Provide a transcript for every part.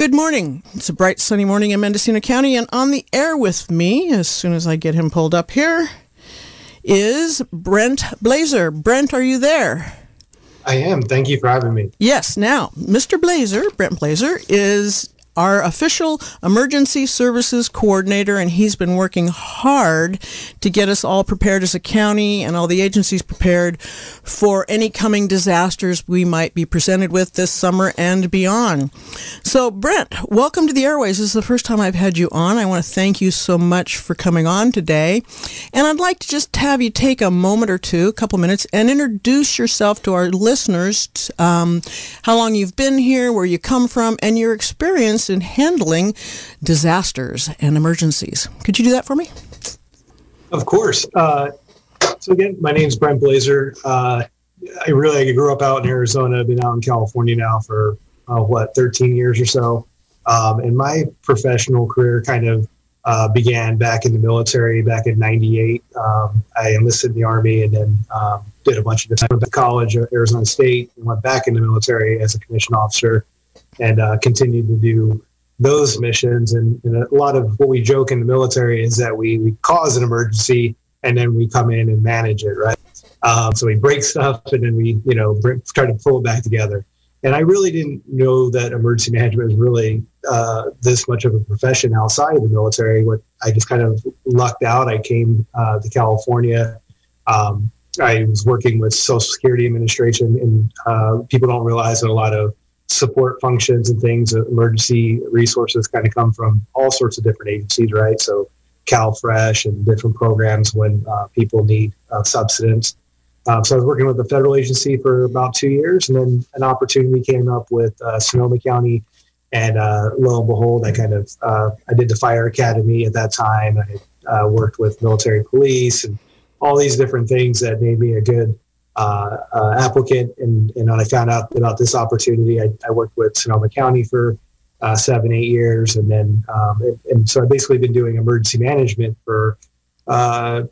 Good morning. It's a bright sunny morning in Mendocino County, and on the air with me, as soon as I get him pulled up here, is Brent Blaser. Brent, are you there? I am. Thank you for having me. Yes. Now, Mr. Blaser, Brent Blaser, is our official emergency services coordinator, and he's been working hard to get us all prepared as a county and all the agencies prepared for any coming disasters we might be presented with this summer and beyond. So, Brent, welcome to the Airways. This is the first time I've had you on. I want to thank you so much for coming on today. And I'd like to just have you take a moment or two, a couple minutes, and introduce yourself to our listeners, um, how long you've been here, where you come from, and your experience in handling disasters and emergencies. Could you do that for me? Of course. Uh, so again, my name is Brent Blaser. Uh, I really I grew up out in Arizona. I've been out in California now for uh, what 13 years or so. Um, and my professional career kind of uh, began back in the military back in '98. Um, I enlisted in the army and then um, did a bunch of different college at Arizona State and went back in the military as a commissioned officer and uh, to do those missions. And, and, a lot of what we joke in the military is that we, we cause an emergency and then we come in and manage it, right? Um, so we break stuff and then we, you know, try to pull it back together. And I really didn't know that emergency management was really uh, this much of a profession outside of the military. What I just kind of lucked out. I came uh, to California. Um, I was working with Social Security Administration, and uh, people don't realize that a lot of support functions and things, emergency resources kind of come from all sorts of different agencies, right? So CalFresh and different programs when uh, people need uh, subsistence. Um, so I was working with the federal agency for about two years, and then an opportunity came up with uh, Sonoma County, and uh, lo and behold, I kind of uh, I did the fire academy at that time. I worked with military police and all these different things that made me a good uh, uh, applicant. And, and when I found out about this opportunity, I, I worked with Sonoma County for uh, seven, eight years. And then, um, and, so I've basically been doing emergency management for uh,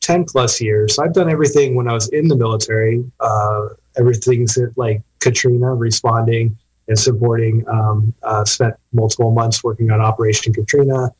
10 plus years. So I've done everything when I was in the military, uh, everything's like Katrina responding and supporting. Um, uh, spent multiple months working on Operation Katrina,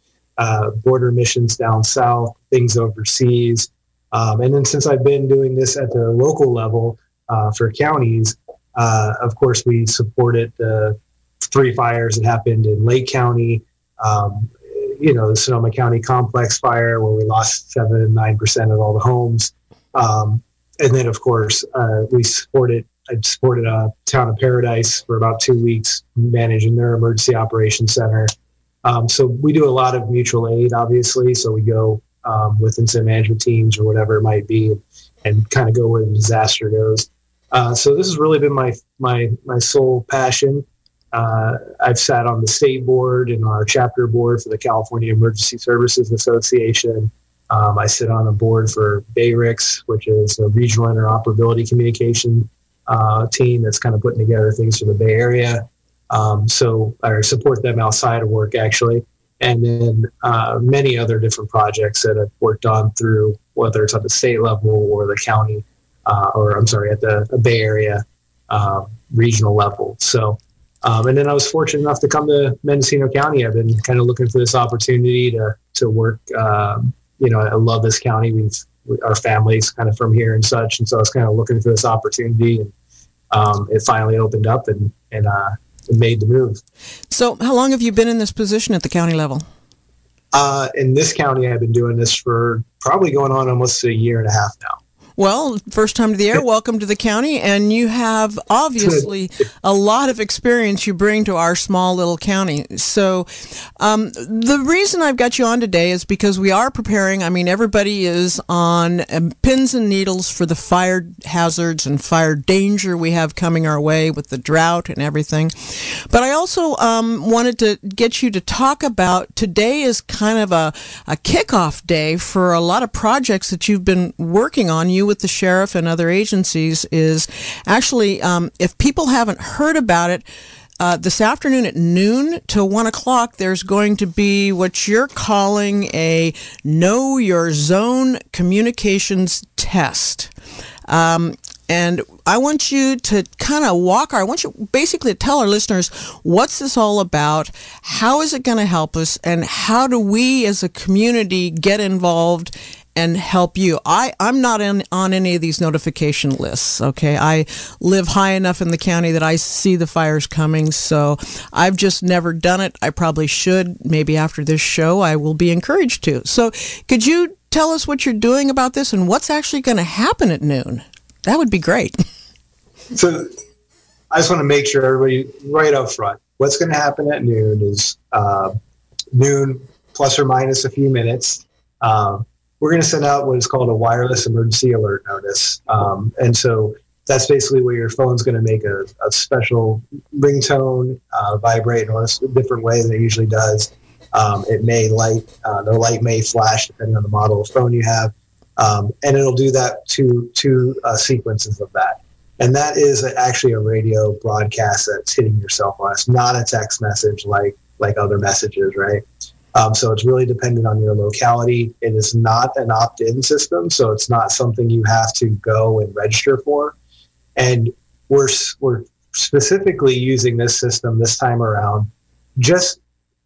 border missions down south, things overseas. Um, and then since I've been doing this at the local level uh, for counties, uh, of course, we supported the three fires that happened in Lake County. Um, you know, the Sonoma County complex fire where we lost seven, nine percent of all the homes. Um, and then, of course, uh, we supported. I supported a town of Paradise for about two weeks, managing their emergency operations center. Um, so we do a lot of mutual aid, obviously. So we go um, with incident management teams or whatever it might be, and kind of go where the disaster goes. Uh, so this has really been my my my sole passion. Uh, I've sat on the state board and our chapter board for the California Emergency Services Association. Um, I sit on a board for BayRICS, which is a regional interoperability communication uh, team that's kind of putting together things for the Bay Area. Um, so I support them outside of work actually and then uh, many other different projects that I've worked on through whether it's at the state level or the county, uh, or I'm sorry, at the, Bay Area um, regional level. So, um, and then I was fortunate enough to come to Mendocino County. I've been kind of looking for this opportunity to to work. Um, you know, I love this county. We've our families kind of from here and such, and so I was kind of looking for this opportunity, and um, it finally opened up, and and uh, made the move. So, how long have you been in this position at the county level? Uh, in this county, I've been doing this for probably going on almost a year and a half now. Well, first time to the air, welcome to the county, and you have obviously a lot of experience you bring to our small little county. So, um, the reason I've got you on today is because we are preparing. I mean, everybody is on um, pins and needles for the fire hazards and fire danger we have coming our way with the drought and everything. But I also um, wanted to get you to talk about today is kind of a, a kickoff day for a lot of projects that you've been working on. You with the sheriff and other agencies is actually, um, if people haven't heard about it, uh, this afternoon at noon to one o'clock, there's going to be what you're calling a Know Your Zone communications test. Um, And I want you to kind of walk our, I want you basically to tell our listeners what's this all about? How is it going to help us? And how do we as a community get involved and help you. I, I'm not in, on any of these notification lists, okay? I live high enough in the county that I see the fires coming, so I've just never done it. I probably should. Maybe after this show, I will be encouraged to. So, could you tell us what you're doing about this and what's actually going to happen at noon? That would be great. So, I just want to make sure everybody, right up front, what's going to happen at noon is uh, noon plus or minus a few minutes. Um, we're going to send out what is called a wireless emergency alert notice. Um, and so that's basically where your phone's going to make a, a special ringtone, uh, vibrate in a different way than it usually does. Um, it may light, uh, the light may flash depending on the model of phone you have. Um, and it'll do that to two uh, sequences of that. And that is actually a radio broadcast that's hitting your cell phone. It's not a text message like like other messages, right? Um, so it's really dependent on your locality. It is not an opt in system, so it's not something you have to go and register for. And we're, we're specifically using this system this time around just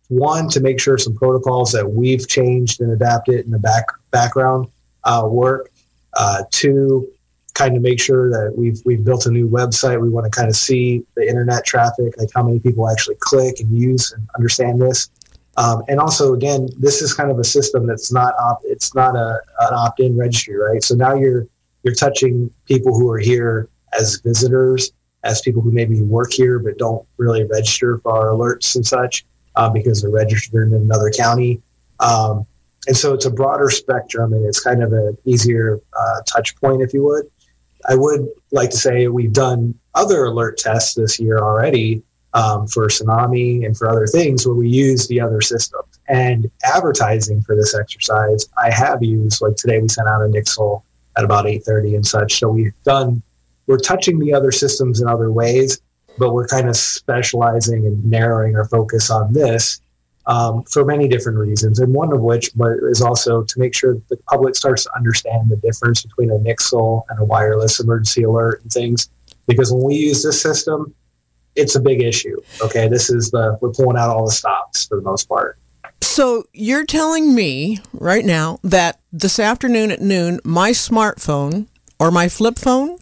one to make sure some protocols that we've changed and adapted in the back background uh, work. Uh, two, kind of make sure that we've we've built a new website. We want to kind of see the internet traffic, like how many people actually click and use and understand this. Um, and also, again, this is kind of a system that's not it's not a, an opt-in registry, right? So now you're you're touching people who are here as visitors, as people who maybe work here but don't really register for our alerts and such uh, because they're registered in another county. Um, and so it's a broader spectrum, and it's kind of an easier uh, touch point, if you would. I would like to say we've done other alert tests this year already um, for tsunami and for other things where we use the other systems. And advertising for this exercise, I have used. Like today, we sent out a Nixle at about 8:30 and such. So we've done. We're touching the other systems in other ways, but we're kind of specializing and narrowing our focus on this um, for many different reasons. And one of which is also to make sure the public starts to understand the difference between a Nixle and a wireless emergency alert and things. Because when we use this system, it's a big issue. Okay, this is the we're pulling out all the stops for the most part. So you're telling me right now that this afternoon at noon, my smartphone or my flip phone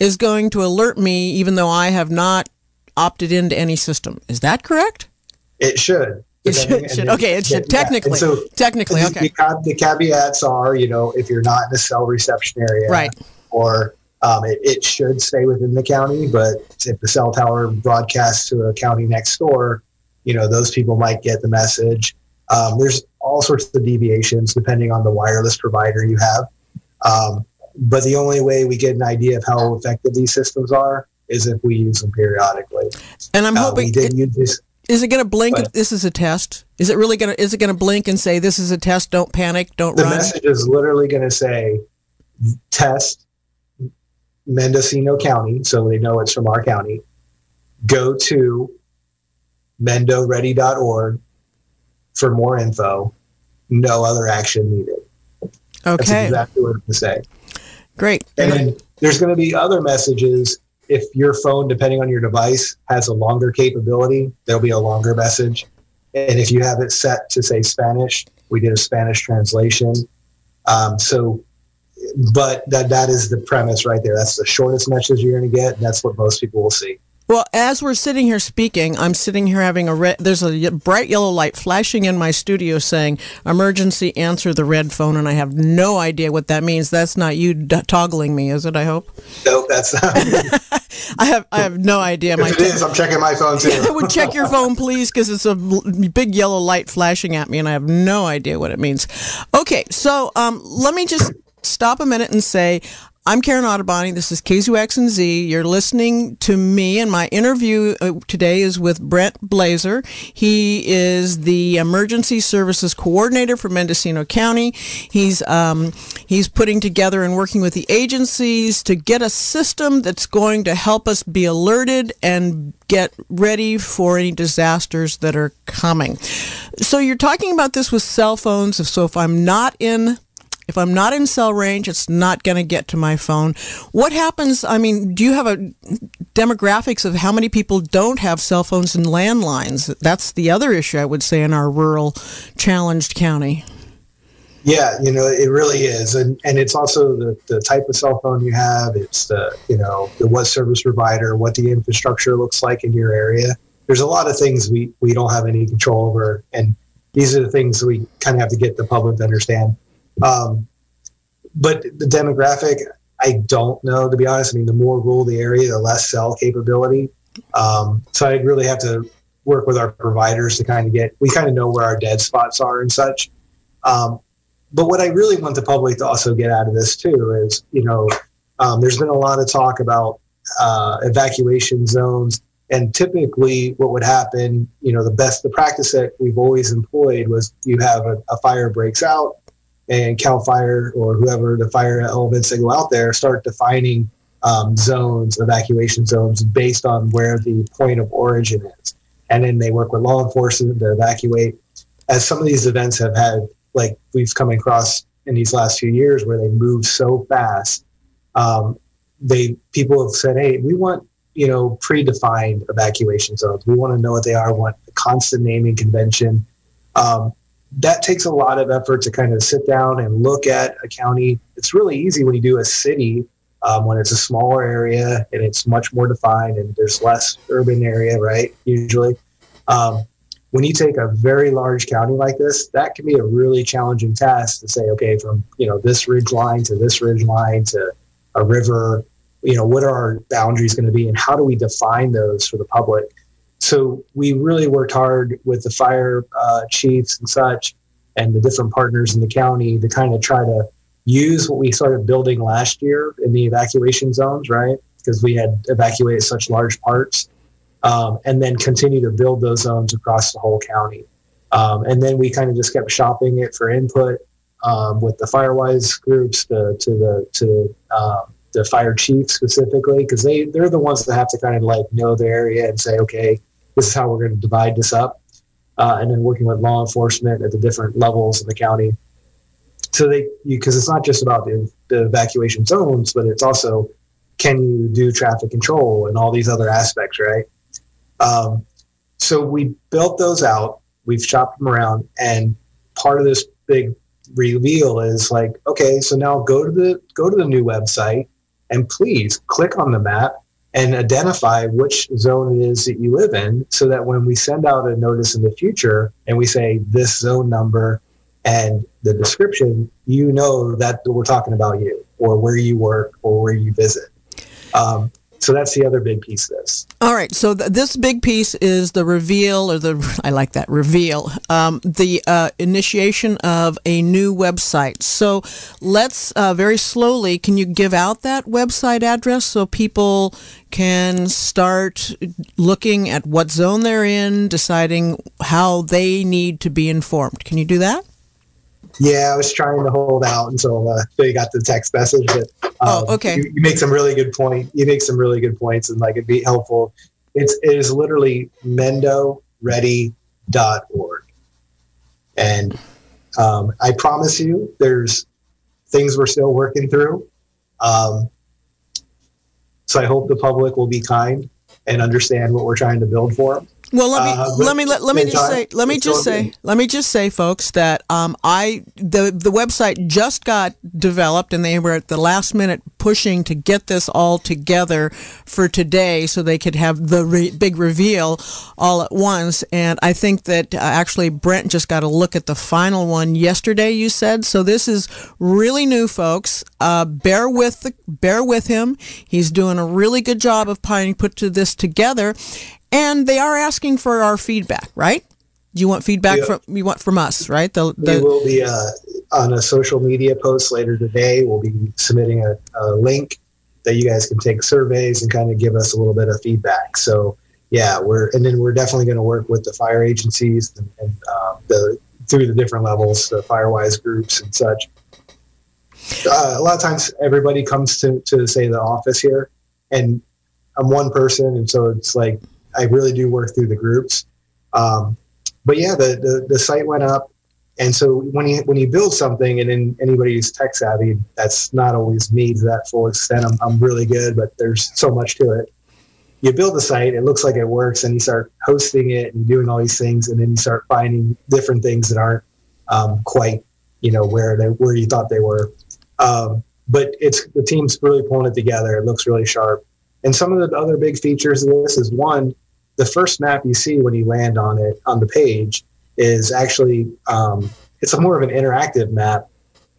is going to alert me, even though I have not opted into any system. Is that correct? It should. It should, should. Okay, it should yeah, technically. So technically, okay. The, the caveats are, you know, if you're not in a cell reception area, right, or um, it, it, should stay within the county, but if the cell tower broadcasts to a county next door, you know, those people might get the message. Um, there's all sorts of deviations depending on the wireless provider you have. Um, but the only way we get an idea of how effective these systems are is if we use them periodically. And I'm uh, hoping Is it going to blink? But, this is a test. Is it really going to? Is it going to blink and say this is a test? Don't panic. Don't the run. The message is literally going to say test Mendocino County, so they know it's from our county. Go to mendoready.org for more info. No other action needed. Okay. That's exactly what I'm going to say. Great. And then there's going to be other messages. If your phone, depending on your device, has a longer capability, there'll be a longer message. And if you have it set to say Spanish, we did a Spanish translation. Um, so but that that is the premise right there. That's the shortest message you're going to get, that's what most people will see. Well, as we're sitting here speaking, I'm sitting here having a red, there's a bright yellow light flashing in my studio saying emergency answer the red phone. And I have no idea what that means. That's not you d- toggling me, is it? I hope. No, that's not. I have, I have no idea. If my it t- is, I'm checking my phone too. I would check your phone, please, because it's a big yellow light flashing at me and I have no idea what it means. Okay. So, um, let me just stop a minute and say, I'm Karen Ottoboni. This is KZYX and Z. You're listening to me, and my interview uh, today is with Brent Blaser. He is the Emergency Services Coordinator for Mendocino County. He's um, he's putting together and working with the agencies to get a system that's going to help us be alerted and get ready for any disasters that are coming. So you're talking about this with cell phones. So if I'm not in If I'm not in cell range, it's not going to get to my phone. What happens? I mean, do you have a demographics of how many people don't have cell phones and landlines? That's the other issue I would say in our rural, challenged county. Yeah, you know, it really is. And and it's also the, the type of cell phone you have. It's the, you know, the what service provider, what the infrastructure looks like in your area. There's a lot of things we, we don't have any control over. And these are the things we kind of have to get the public to understand. Um, but the demographic, I don't know, to be honest. I mean, the more rural the area, the less cell capability. Um, so I'd really have to work with our providers to kind of get, we kind of know where our dead spots are and such. Um, but what I really want the public to also get out of this too is, you know, um, there's been a lot of talk about uh, evacuation zones, and typically, what would happen, you know, the best, the practice that we've always employed was you have a, a fire breaks out, and Cal Fire or whoever the fire elements that go out there start defining um, zones, evacuation zones, based on where the point of origin is, and then they work with law enforcement to evacuate. As some of these events have had like we've come across in these last few years where they move so fast. Um, they people have said, "Hey, we want you know predefined evacuation zones. We want to know what they are. We want a constant naming convention." Um, that takes a lot of effort to kind of sit down and look at a county. It's really easy when you do a city um, when it's a smaller area and it's much more defined and there's less urban area, right? Usually. Um, when you take a very large county like this, that can be a really challenging task to say, okay, from you know this ridge line to this ridge line to a river, you know, what are our boundaries going to be, and how do we define those for the public? So we really worked hard with the fire uh, chiefs and such, and the different partners in the county to kind of try to use what we started building last year in the evacuation zones, right? Because we had evacuated such large parts um, and then continue to build those zones across the whole county. Um, and then we kind of just kept shopping it for input um, with the Firewise groups to, to the to um, the fire chief specifically because they they're the ones that have to kind of like know the area and say, okay, this is how we're going to divide this up. Uh, and then working with law enforcement at the different levels in the county. So they, because it's not just about the, the evacuation zones, but it's also can you do traffic control and all these other aspects, right? Um, so we built those out. We've shopped them around, and part of this big reveal is like, okay, so now go to the go to the new website, and please click on the map and identify which zone it is that you live in, so that when we send out a notice in the future and we say this zone number and the description, you know that we're talking about you or where you work or where you visit. Um, so that's the other big piece of this. All right. So th- this big piece is the reveal, or the I like that reveal, um, the uh, initiation of a new website. So let's uh, very slowly. Can you give out that website address so people can start looking at what zone they're in, deciding how they need to be informed? Can you do that? Yeah, I was trying to hold out until uh, they got the text message. But um, oh, okay. You, you, make some really good point. You make some really good points, and like it'd be helpful. It's it is literally mendoready.org, and um, I promise you, there's things we're still working through. Um, so I hope the public will be kind and understand what we're trying to build for them. Well, let me uh, let me let, let me just say let me just say let me just say, folks, that um, I the the website just got developed, and they were at the last minute pushing to get this all together for today, so they could have the re- big reveal all at once. And I think that uh, actually Brent just got a look at the final one yesterday. You said so. This is really new, folks. Uh, bear with the bear with him. He's doing a really good job of putting put to this together and they are asking for our feedback, right? You want feedback yeah. from you want from us, right? The, the we will be uh, on a social media post later today. We'll be submitting a, a, link that you guys can take surveys and kind of give us a little bit of feedback. So yeah, we're and then we're definitely going to work with the fire agencies and, and uh, the through the different levels, the Firewise groups and such. Uh, a lot of times, everybody comes to to say the office here, and I'm one person, and so it's like I really do work through the groups. Um, but yeah, the, the, the site went up. And so when you when you build something, and then anybody tech savvy, that's not always me to that full extent. I'm, I'm really good, but there's so much to it. You build a site, it looks like it works, and you start hosting it and doing all these things, and then you start finding different things that aren't um, quite, you know, where they where you thought they were. Um, but it's the team's really pulling it together. It looks really sharp. And some of the other big features of this is one, the first map you see when you land on it on the page is actually um, it's a more of an interactive map.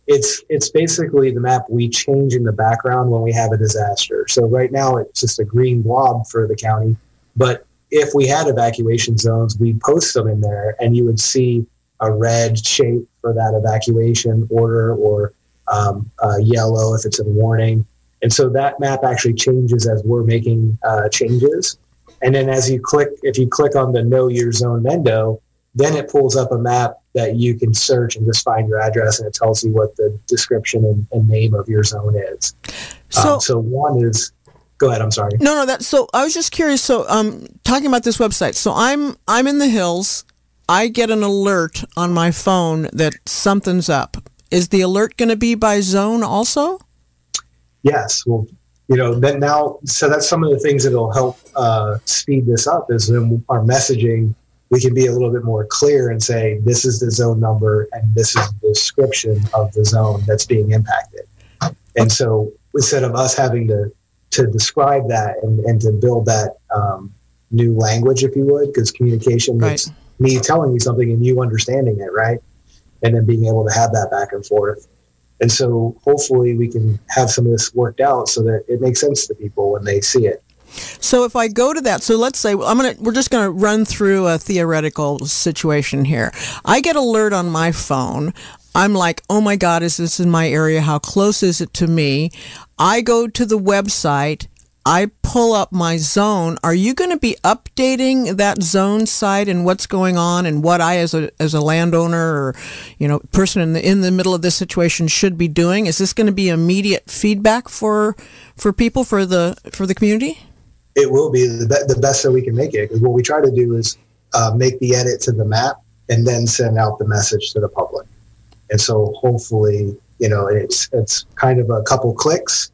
It's it's basically the map we change in the background when we have a disaster. So right now it's just a green blob for the county, but if we had evacuation zones, we'd post them in there, and you would see a red shape for that evacuation order or um, uh, yellow if it's a warning. And so that map actually changes as we're making uh, changes. And then as you click, if you click on the Know Your Zone Mendo, then it pulls up a map that you can search and just find your address, and it tells you what the description and, and name of your zone is. So, um, so one is go ahead i'm sorry. No no that so i was just curious so um talking about this website so i'm i'm in the hills. I get an alert on my phone that something's up. Is the alert going to be by zone also? Yes well you know then now so that's some of the things that'll help uh, speed this up is in our messaging we can be a little bit more clear and say this is the zone number and this is the description of the zone that's being impacted. And so instead of us having to to describe that and, and to build that um, new language if you would because communication right. is me telling you something and you understanding it right? And then being able to have that back and forth and so hopefully we can have some of this worked out so that it makes sense to people when they see it so if I go to that, so let's say I'm gonna, we're just gonna run through a theoretical situation here. I get alert on my phone. I'm like, oh my God, is this in my area? How close is it to me? I go to the website. I pull up my zone. Are you going to be updating that zone site and what's going on and what I, as a as a landowner or you know person in the in the middle of this situation, should be doing? Is this going to be immediate feedback for for people for the for the community? it will be the, be- the best that we can make it. Because what we try to do is uh, make the edit to the map and then send out the message to the public. And so hopefully, you know, it's it's kind of a couple clicks,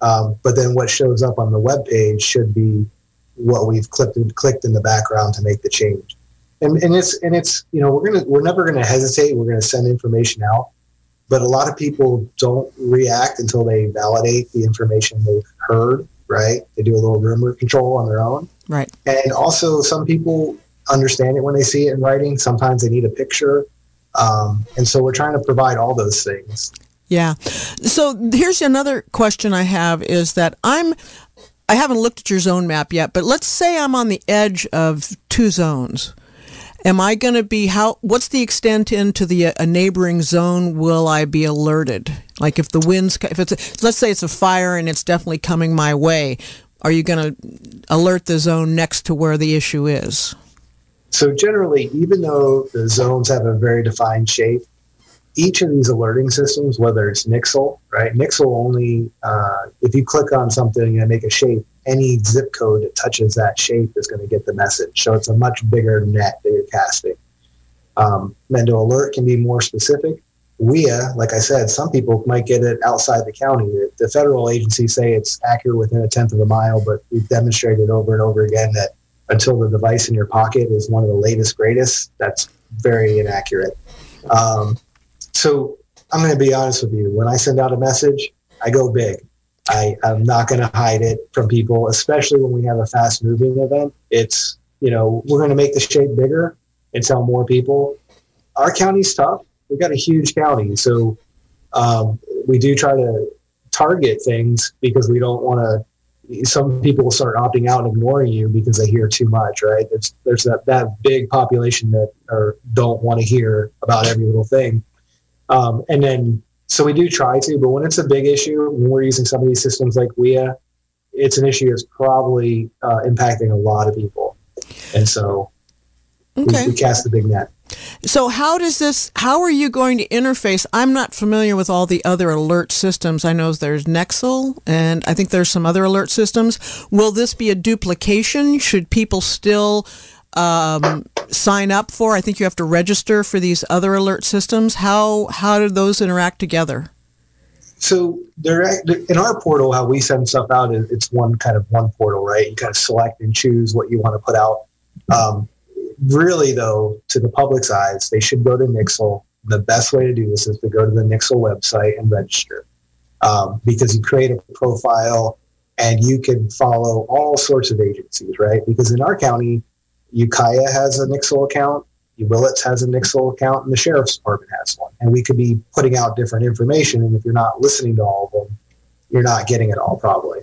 um, but then what shows up on the web page should be what we've clicked clicked in the background to make the change. And, and it's and it's you know we're gonna we're never gonna hesitate. We're gonna send information out, but a lot of people don't react until they validate the information they've heard right? They do a little rumor control on their own. Right. And also, some people understand it when they see it in writing. Sometimes they need a picture. Um, and so we're trying to provide all those things. Yeah. So here's another question I have is that I'm I haven't looked at your zone map yet, but let's say I'm on the edge of two zones. Am I going to be how? What's the extent into the uh, a neighboring zone? Will I be alerted? Like if the winds, if it's let's say it's a fire and it's definitely coming my way, are you going to alert the zone next to where the issue is? So generally, even though the zones have a very defined shape, each of these alerting systems, whether it's Nixle, right? Nixle only, uh, if you click on something and make a shape, any zip code that touches that shape is going to get the message. So it's a much bigger net that you're casting. Um, Mendo Alert can be more specific. WEA, like I said, some people might get it outside the county. The federal agencies say it's accurate within a tenth of a mile, but we've demonstrated over and over again that until the device in your pocket is one of the latest, greatest, that's very inaccurate. Um, so I'm going to be honest with you. When I send out a message, I go big. I, I'm not going to hide it from people, especially when we have a fast moving event. It's, you know, we're going to make the shape bigger and tell more people. Our county's tough. We've got a huge county. So um, we do try to target things because we don't want to. Some people will start opting out and ignoring you because they hear too much, right? There's, there's that, that big population that are, don't want to hear about every little thing. Um, and then so we do try to, but when it's a big issue, when we're using some of these systems like WEA, it's an issue that's probably uh, impacting a lot of people. And so okay. we, we cast the big net. So how does this how are you going to interface? I'm not familiar with all the other alert systems. I know there's Nixle and I think there's some other alert systems. Will this be a duplication? Should people still um, sign up for? I think you have to register for these other alert systems. How how do those interact together? So in our portal. How we send stuff out is it's one kind of one portal, right? You kind of select and choose what you want to put out. Um, really, though, to the public's eyes, they should go to Nixle. The best way to do this is to go to the Nixle website and register, um, because you create a profile and you can follow all sorts of agencies, right? Because in our county, Ukiah has a Nixle account, Willits has a Nixle account, and the sheriff's department has one. And we could be putting out different information, and if you're not listening to all of them, you're not getting it all probably.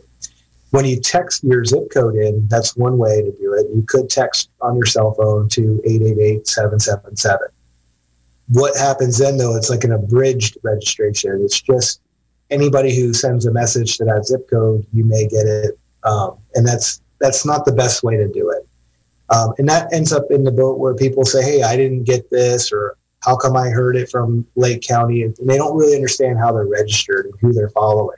When you text your zip code in, that's one way to do it. You could text on your cell phone to 888 777. What happens then, though, it's like an abridged registration. It's just anybody who sends a message to that zip code, you may get it. Um, and that's that's not the best way to do it. Um, and that ends up in the boat where people say, hey, I didn't get this, or how come I heard it from Lake County? And they don't really understand how they're registered and who they're following.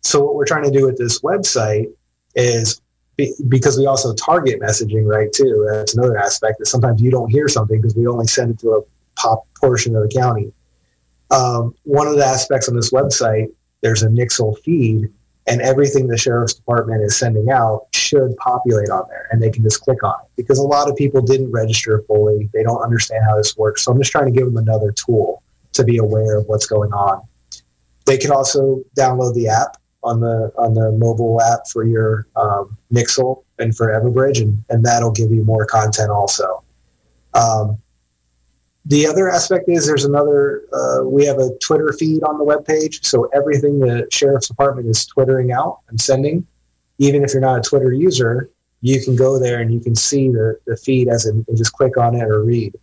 So, what we're trying to do with this website is be, because we also target messaging, right? Too. That's another aspect that sometimes you don't hear something because we only send it to a pop portion of the county. Um, one of the aspects on this website, there's a Nixle feed and everything the sheriff's department is sending out should populate on there and they can just click on it. Because a lot of people didn't register fully. They don't understand how this works. So i'm just trying to give them another tool to be aware of what's going on. They can also download the app on the on the mobile app for your um, Nixle and for Everbridge, and, and that'll give you more content also. Um, the other aspect is there's another, uh, we have a Twitter feed on the webpage. So everything the sheriff's department is twittering out and sending, even if you're not a Twitter user, you can go there and you can see the, the feed as and just click on it or read.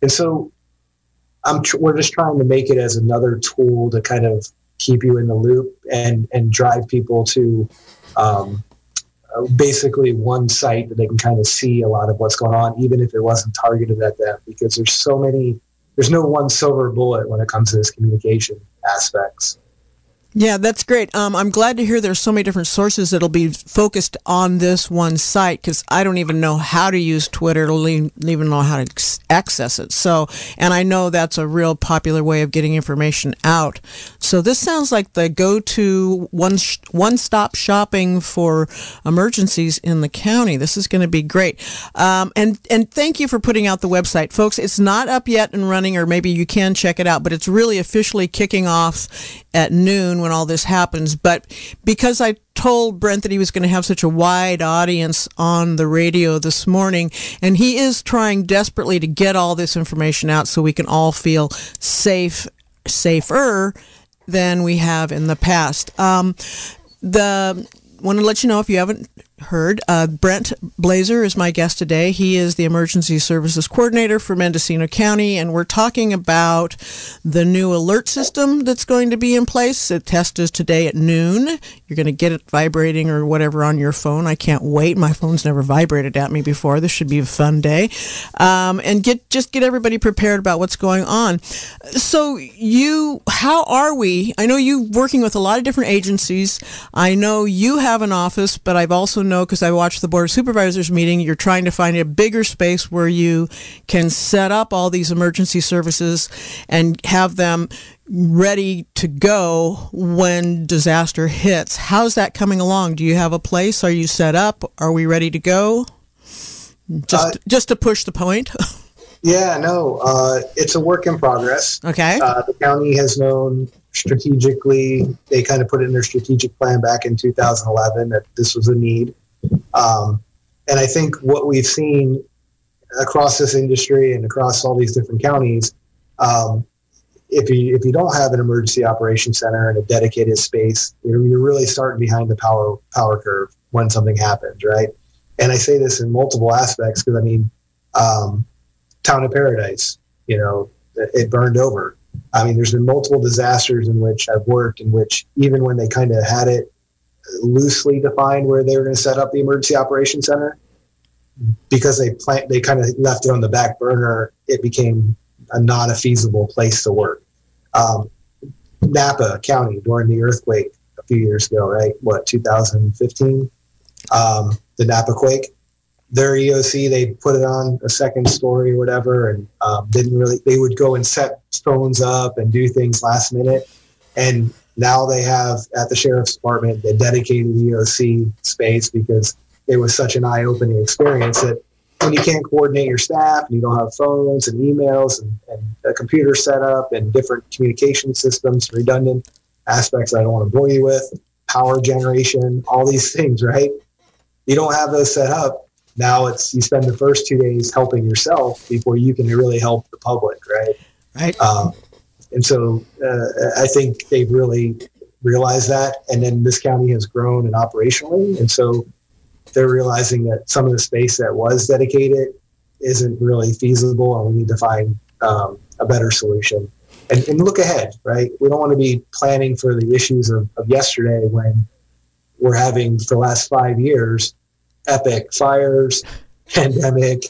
And so I'm tr- we're just trying to make it as another tool to kind of keep you in the loop and, and drive people to um, basically one site that they can kind of see a lot of what's going on, even if it wasn't targeted at them, because there's so many, there's no one silver bullet when it comes to this communication aspects. Yeah, that's great. Um, I'm glad to hear there's so many different sources that'll be focused on this one site because I don't even know how to use Twitter, to even know how to access it. So, and I know that's a real popular way of getting information out. So this sounds like the go-to one one-stop shopping for emergencies in the county. This is going to be great. Um, and and thank you for putting out the website, folks. It's not up yet and running, or maybe you can check it out, but it's really officially kicking off at noon when all this happens. But because I told Brent that he was going to have such a wide audience on the radio this morning, and he is trying desperately to get all this information out so we can all feel safe, safer than we have in the past. Um, the want to let you know if you haven't heard. Uh, Brent Blaser is my guest today. He is the Emergency Services Coordinator for Mendocino County, and we're talking about the new alert system that's going to be in place. The test is today at noon. You're going to get it vibrating or whatever on your phone. I can't wait. My phone's never vibrated at me before. This should be a fun day, um, and get just get everybody prepared about what's going on. So, you, how are we? I know you working with a lot of different agencies. I know you have an office, but I've also know because I watched the Board of Supervisors meeting, you're trying to find a bigger space where you can set up all these emergency services and have them ready to go when disaster hits. How's that coming along? Do you have a place? Are you set up? Are we ready to go? Just, uh, just to push the point. yeah, no, uh, it's a work in progress. Okay. Uh, the county has known strategically, they kind of put it in their strategic plan back in 2011 that this was a need. Um, and I think what we've seen across this industry and across all these different counties, um, if you if you don't have an emergency operations center and a dedicated space, you're, you're really starting behind the power power curve when something happens, right? And I say this in multiple aspects because I mean, um, Town of Paradise, you know, it, it burned over. I mean, there's been multiple disasters in which I've worked in which even when they kind of had it loosely defined where they were going to set up the emergency operations center, because they plant they kind of left it on the back burner, it became a not a feasible place to work. Um, Napa County during the earthquake a few years ago, right? What 2015, um, the Napa quake. their EOC, they put it on a second story or whatever, and um, didn't really. They would go and set stones up and do things last minute, and now they have at the sheriff's department the dedicated EOC space because it was such an eye-opening experience that when you can't coordinate your staff and you don't have phones and emails and, and a computer setup and different communication systems, redundant aspects I don't want to bore you with, power generation, all these things, right? You don't have those set up. Now it's you spend the first two days helping yourself before you can really help the public, right? Right. Um, and so uh, I think they've really realized that. And then this county has grown and operationally. And so they're realizing that some of the space that was dedicated isn't really feasible and we need to find um, a better solution. And, and, look ahead, right? We don't want to be planning for the issues of, of yesterday when we're having, for the last five years, epic fires, pandemic,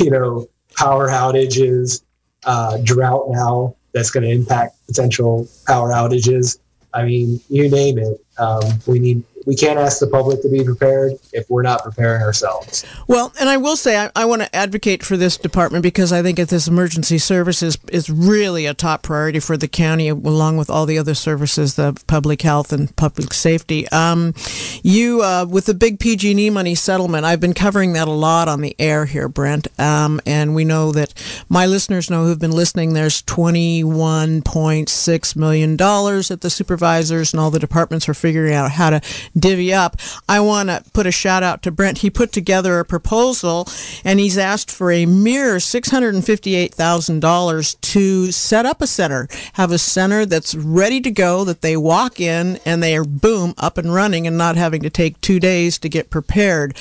you know, power outages, uh, drought now that's going to impact potential power outages. I mean, you name it. Um, we need we can't ask the public to be prepared if we're not preparing ourselves. Well, and I will say I, I want to advocate for this department because I think that this emergency services is really a top priority for the county, along with all the other services, the public health and public safety. Um, you, uh, with the big PG&E money settlement, I've been covering that a lot on the air here, Brent, um, and we know that my listeners know who've been listening. There's 21.6 million dollars that the supervisors and all the departments are figuring out how to divvy up. I want to put a shout out to Brent. He put together a proposal and he's asked for a mere $658,000 to set up a center, have a center that's ready to go, that they walk in and they are boom, up and running and not having to take two days to get prepared.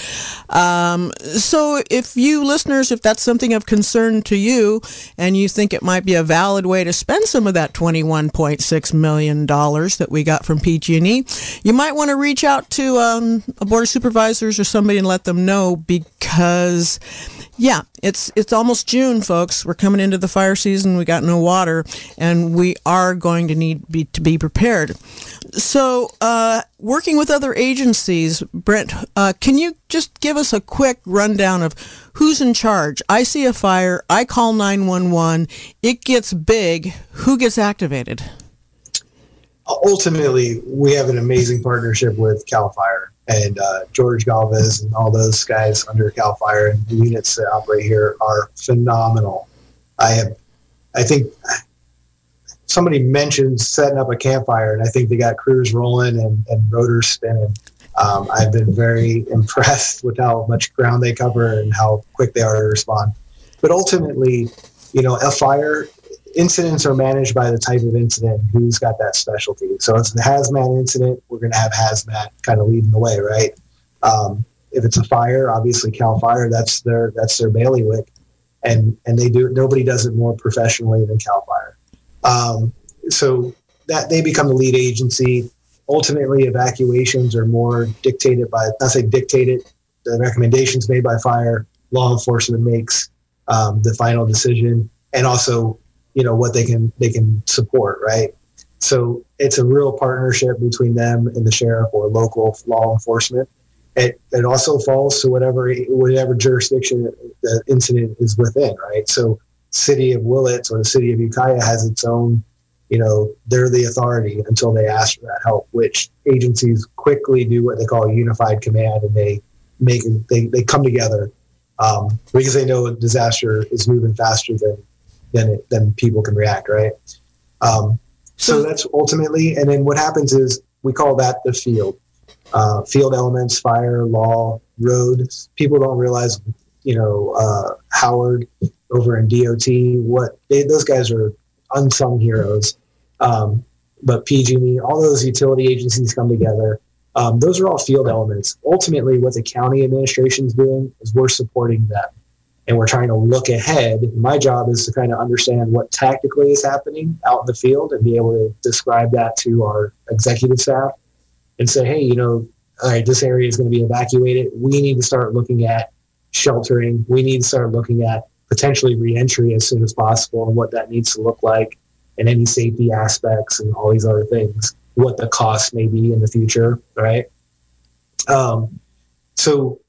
Um, so if you listeners, if that's something of concern to you and you think it might be a valid way to spend some of that $21.6 million that we got from PG&E, you might want to reach reach out to um, a board of supervisors or somebody and let them know because, yeah, it's it's almost June, folks. We're coming into the fire season. We got no water, and we are going to need be, to be prepared. So, uh, working with other agencies, Brent, uh, can you just give us a quick rundown of who's in charge? I see a fire. I call nine one one. It gets big. Who gets activated? Ultimately, we have an amazing partnership with Cal Fire and uh, George Galvez and all those guys under Cal Fire and the units that operate here are phenomenal. I have, I think somebody mentioned setting up a campfire, and I think they got crews rolling and, and rotors spinning. Um, I've been very impressed with how much ground they cover and how quick they are to respond. But ultimately, you know, a fire incidents are managed by the type of incident who's got that specialty. So if it's a hazmat incident, we're going to have hazmat kind of leading the way, right? Um, if it's a fire, obviously Cal Fire, that's their that's their bailiwick, and and they do nobody does it more professionally than Cal Fire. Um, so that they become the lead agency. Ultimately, evacuations are more dictated by not say dictated. The recommendations made by fire, law enforcement makes um, the final decision, and also you know what they can they can support right? So it's a real partnership between them and the sheriff or local law enforcement. It, it also falls to whatever whatever jurisdiction the incident is within right? So city of willits or the city of ukiah has its own you know they're the authority until they ask for that help which agencies quickly do what they call unified command and they make they, they come together um, because they know a disaster is moving faster than then it, then people can react, right? Um, so, so that's ultimately, and then what happens is we call that the field. Uh, field elements, fire, law, road. People don't realize, you know, uh, Howard over in DOT. What they, those guys are unsung heroes. Um, but PG&E, all those utility agencies come together. Um, those are all field elements. Ultimately, what the county administration is doing is we're supporting them and we're trying to look ahead. My job is to kind of understand what tactically is happening out in the field and be able to describe that to our executive staff and say, hey, you know, all right, this area is going to be evacuated. We need to start looking at sheltering. We need to start looking at potentially reentry as soon as possible and what that needs to look like and any safety aspects and all these other things, what the cost may be in the future, right? Um, so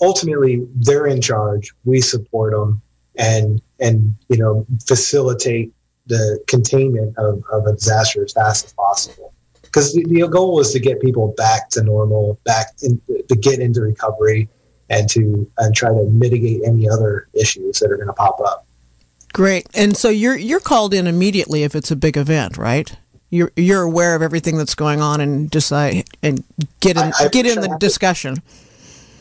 ultimately they're in charge. We support them and and you know facilitate the containment of, of a disaster as fast as possible. Because the, the, goal is to get people back to normal, back in, to get into recovery, and to and try to mitigate any other issues that are going to pop up. Great. And so you're you're called in immediately if it's a big event, right? You're you're aware of everything that's going on and decide and get in I, I get in the discussion.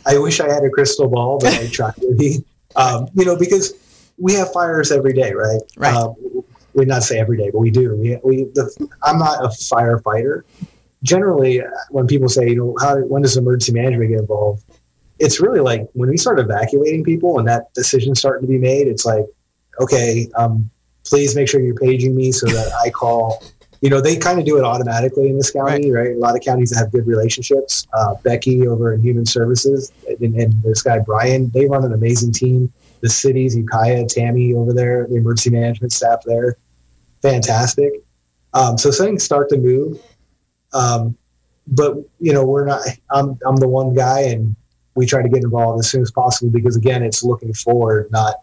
I wish I had a crystal ball, but I try to be. Um, you know, because we have fires every day, right? Right. Um, we not say every day, but we do. We, we the, I'm not a firefighter. Generally, when people say, you know, how when does emergency management get involved? It's really like when we start evacuating people and that decision starting to be made. It's like, okay, um, please make sure you're paging me so that I call. You know, they kind of do it automatically in this county, right? right? A lot of counties that have good relationships. Uh, Becky over in Human Services and, and this guy Brian, they run an amazing team the cities, Ukiah, Tammy over there, the emergency management staff there, fantastic. Um, so things start to move. Um, but you know, we're not. I'm I'm the one guy, and we try to get involved as soon as possible because again, it's looking forward, not.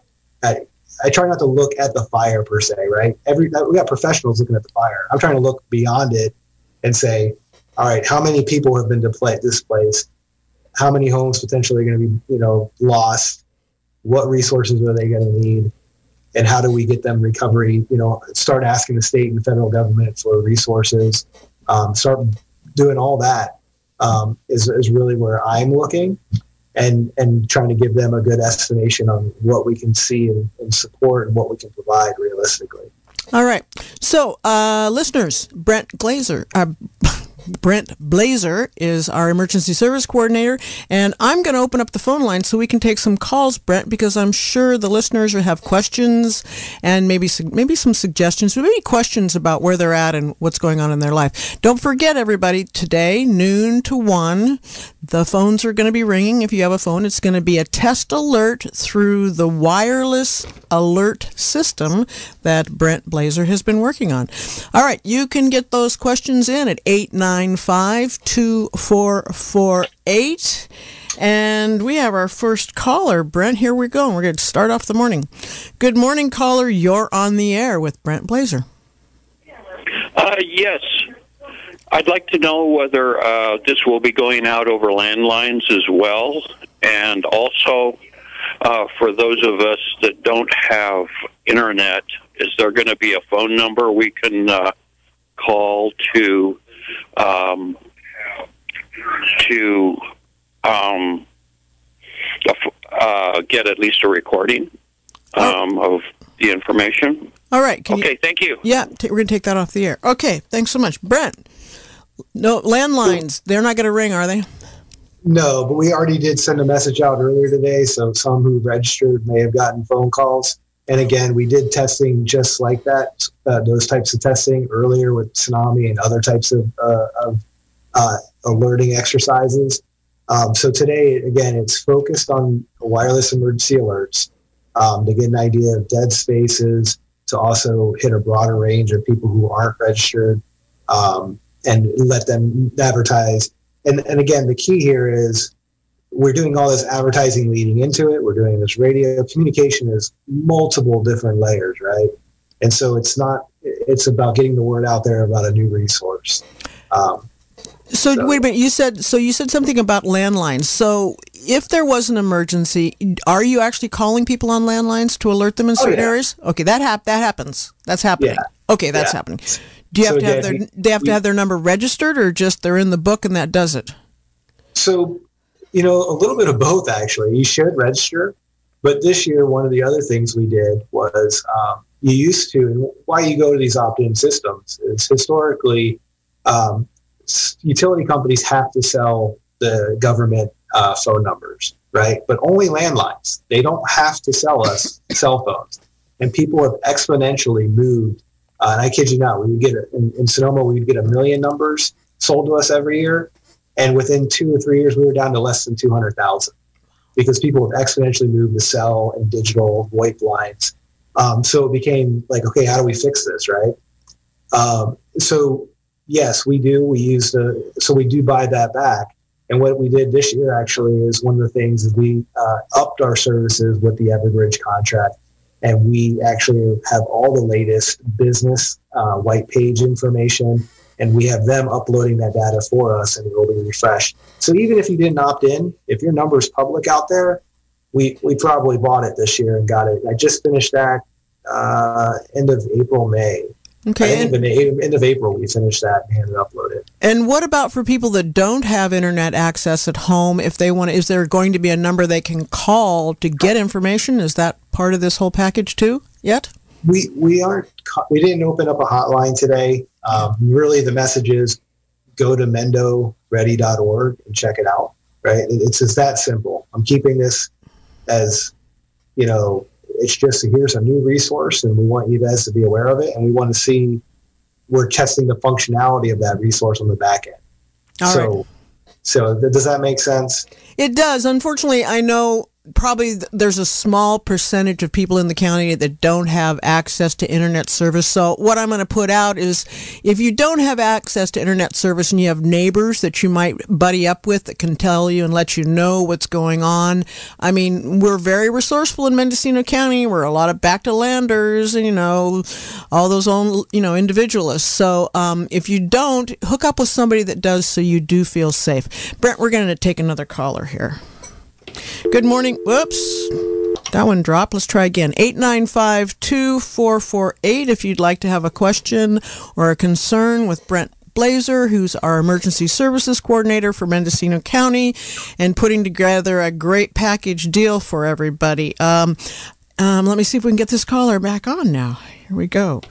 At, I try not to look at the fire per se, right? Every we got professionals looking at the fire. I'm trying to look beyond it and say, all right, how many people have been displaced? How many homes potentially going to be, you know, lost? what resources are they going to need and how do we get them recovery you know start asking the state and federal government for resources um, start doing all that um, is, is really where i'm looking and and trying to give them a good estimation on what we can see and, and support and what we can provide realistically. All right. So uh, listeners brent Blaser uh, Brent Blaser is our emergency service coordinator, and I'm going to open up the phone line so we can take some calls, Brent, because I'm sure the listeners will have questions and maybe maybe some suggestions, maybe questions about where they're at and what's going on in their life. Don't forget, everybody, today noon to one, the phones are going to be ringing. If you have a phone, it's going to be a test alert through the wireless alert system that Brent Blaser has been working on. All right, you can get those questions in at eight nine. 895 2448. And we have our first caller. Brent, here we go. We're going to start off the morning. Good morning, caller. You're on the air with Brent Blaser. Uh, yes. I'd like to know whether uh, this will be going out over landlines as well. And also, uh, for those of us that don't have internet, is there going to be a phone number we can uh, call to um, to um, uh, get at least a recording oh. um, of the information. All right. okay. You, thank you. Yeah, t- we're gonna take that off the air. Okay. Thanks so much, Brent. No landlines. They're not going to ring, are they? No, but we already did send a message out earlier today, so some who registered may have gotten phone calls. And again, we did testing just like that, uh, those types of testing earlier with tsunami and other types of, uh, of uh, alerting exercises. Um, so today, again, it's focused on wireless emergency alerts um, to get an idea of dead spaces, to also hit a broader range of people who aren't registered, um, and let them advertise. And, and again, the key here is we're doing all this advertising leading into it. We're doing this radio communication is multiple different layers, right? And so it's not. It's about getting the word out there about a new resource. Um, so, so, wait a minute. You said so. You said something about landlines. So if there was an emergency, are you actually calling people on landlines to alert them in oh, certain oh, yeah. areas? Okay, that hap- that happens. That's happening. Yeah. Okay, that's yeah. happening. Do you have so to have their? they have to have their number registered, or just they're in the book and that does it? So you know, a little bit of both actually. You should register, but this year one of the other things we did was um, you used to, and why you go to these opt-in systems is historically um, utility companies have to sell the government uh, phone numbers, right? But only landlines. They don't have to sell us cell phones. And people have exponentially moved. Uh, and I kid you not, we would get a, in, in Sonoma, we would get a million numbers sold to us every year. And within two or three years, we were down to less than 200,000 because people have exponentially moved to cell and digital VoIP lines. Um, so it became like, okay, how do we fix this, right? Um, so yes, we do. We use the so we do buy that back. And what we did this year actually is one of the things is we uh, upped our services with the Everbridge contract. And we actually have all the latest business uh, white page information, and we have them uploading that data for us, and it will be refreshed. So even if you didn't opt in, if your number is public out there, we we probably bought it this year and got it. I just finished that uh, end of April, May. Okay. Think the end of April we finished that and uploaded. And what about for people that don't have internet access at home? If they want, to, is there going to be a number they can call to get information? Is that part of this whole package too? Yet? We we aren't. We didn't open up a hotline today. Um, really, the message is go to mendoready.org and check it out. Right? It's just that simple. I'm keeping this as you know it's just here's a new resource and we want you guys to be aware of it and we want to see we're testing the functionality of that resource on the back end All so right. so th- does that make sense It does. Unfortunately, I know probably there's a small percentage of people in the county that don't have access to internet service. So what I'm going to put out is if you don't have access to internet service and you have neighbors that you might buddy up with that can tell you and let you know what's going on. I mean, we're very resourceful in Mendocino County. We're a lot of back to landers and, you know, all those own, you know, individualists. So, um, if you don't, hook up with somebody that does so you do feel safe. Brent, we're going to take another caller here. Good morning. Whoops. That one dropped. Let's try again. 895 2448 if you'd like to have a question or a concern with Brent Blaser, who's our emergency services coordinator for Mendocino County and putting together a great package deal for everybody. Um, um, let me see if we can get this caller back on now. Here we go.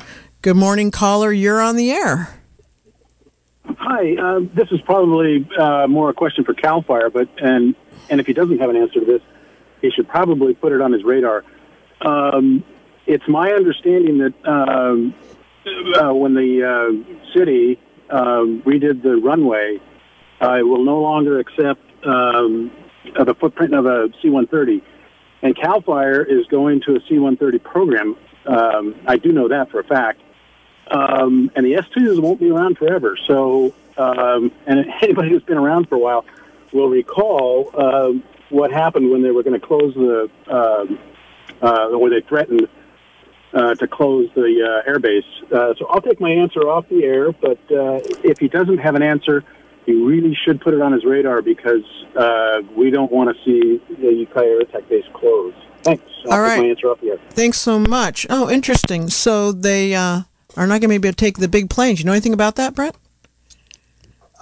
Good morning, caller. You're on the air. Hi, uh, this is probably uh, more a question for Cal Fire, but and and if he doesn't have an answer to this, he should probably put it on his radar. Um, it's my understanding that um, uh, when the uh, city um, redid the runway, it will no longer accept um, the footprint of a C-130, and Cal Fire is going to a C-130 program. Um, I do know that for a fact um, and the S2s won't be around forever. So, um, and anybody who's been around for a while will recall um, what happened when they were going to close the, um, uh, or they threatened uh, to close the uh, airbase. Uh, so I'll take my answer off the air, but uh, if he doesn't have an answer, he really should put it on his radar because uh, we don't want to see the Ukiah Air Attack Base close. Thanks. I'll All right. my answer off the air. Thanks so much. Oh, interesting. So they uh, are not going to be able to take the big planes. You know anything about that, Brett?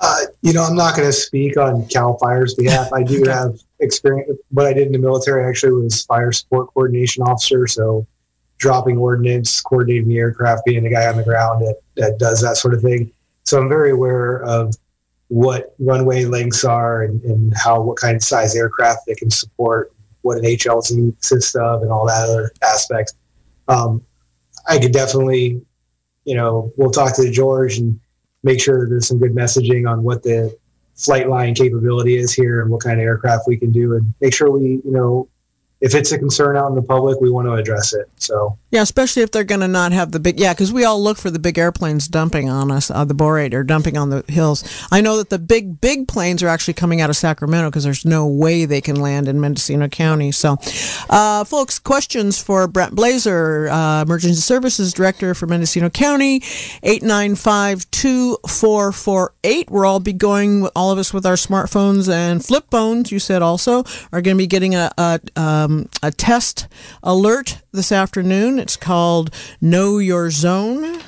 Uh, you know i'm not going to speak on cal fire's behalf. I do have experience. What i did in the military actually was fire support coordination officer so dropping ordnance coordinating the aircraft being the guy on the ground that, that does that sort of thing. So i'm very aware of what runway lengths are and, and how what kind of size aircraft they can support what an hlz consists of and all that other aspects. Um, i could definitely you know we'll talk to george and make sure that there's some good messaging on what the flight line capability is here and what kind of aircraft we can do and make sure we you know if it's a concern out in the public we want to address it so Yeah, especially if they're going to not have the big. Yeah, because we all look for the big airplanes dumping on us, uh, the borate or dumping on the hills. I know that the big, big planes are actually coming out of Sacramento because there's no way they can land in Mendocino County. So, uh, folks, questions for Brent Blaser, uh, Emergency Services Director for Mendocino County, 895 2448. We'll all be going, all of us with our smartphones and flip phones, you said also, are going to be getting a, a, um, a test alert this afternoon. It's called Know Your Zone.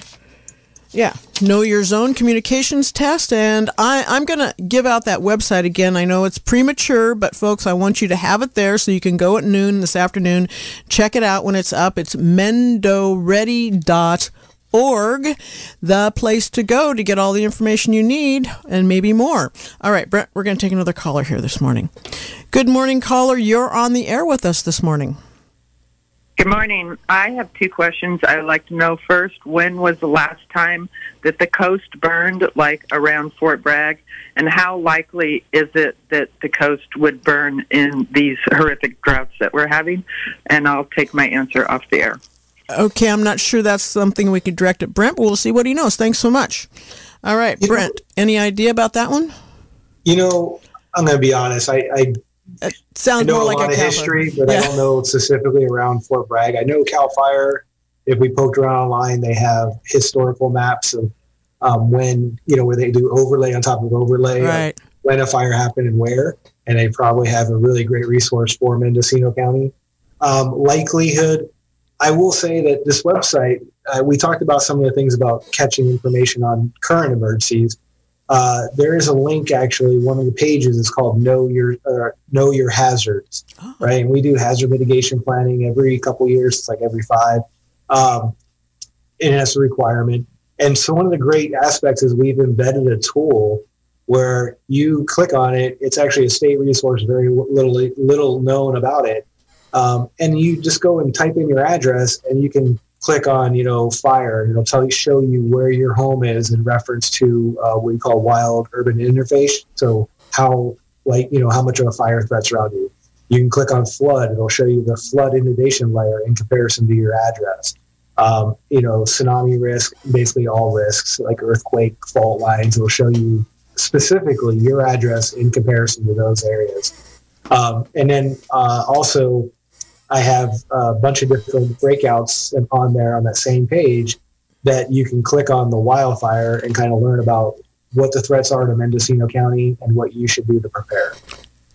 Yeah, Know Your Zone communications test. And I, I'm going to give out that website again. I know it's premature, but folks, I want you to have it there so you can go at noon this afternoon. Check it out when it's up. It's mendoready.org org, the place to go to get all the information you need and maybe more. All right, Brent, we're going to take another caller here this morning. Good morning, caller. You're on the air with us this morning. Good morning. I have two questions. I'd like to know first, when was the last time that the coast burned, like around Fort Bragg? And how likely is it that the coast would burn in these horrific droughts that we're having? And I'll take my answer off the air. Okay, I'm not sure that's something we could direct at Brent, but we'll see what he knows. Thanks so much. All right, You know- Brent, any idea about that one? You know, I'm going to be honest. I, I, It sounds I know more a like lot a of history, Fire. but Yeah. I don't know specifically around Fort Bragg. I know Cal Fire. If we poked around online, they have historical maps of um, when you know where they do overlay on top of overlay, of Right. when a fire happened and where, and they probably have a really great resource for Mendocino County. Um, likelihood, I will say that this website, uh, we talked about some of the things about catching information on current emergencies. Uh, there is a link actually. One of the pages is called "Know Your uh, Know Your Hazards," Oh. right? And we do hazard mitigation planning every couple years. It's like every five, um, and that's a requirement. And so one of the great aspects is we've embedded a tool where you click on it. It's actually a state resource, very little little known about it, um, and you just go and type in your address, and you can click on you know fire, and it'll tell you show you where your home is in reference to uh, what we call wild urban interface. So how like you know how much of a fire threat's around you. You can click on flood; it'll show you the flood inundation layer in comparison to your address um, you know, tsunami risk, basically all risks like earthquake, fault lines. It'll show you specifically your address in comparison to those areas. Um, and then uh, also, I have a bunch of different breakouts on there on that same page that you can click on the wildfire and kind of learn about what the threats are to Mendocino County and what you should do to prepare.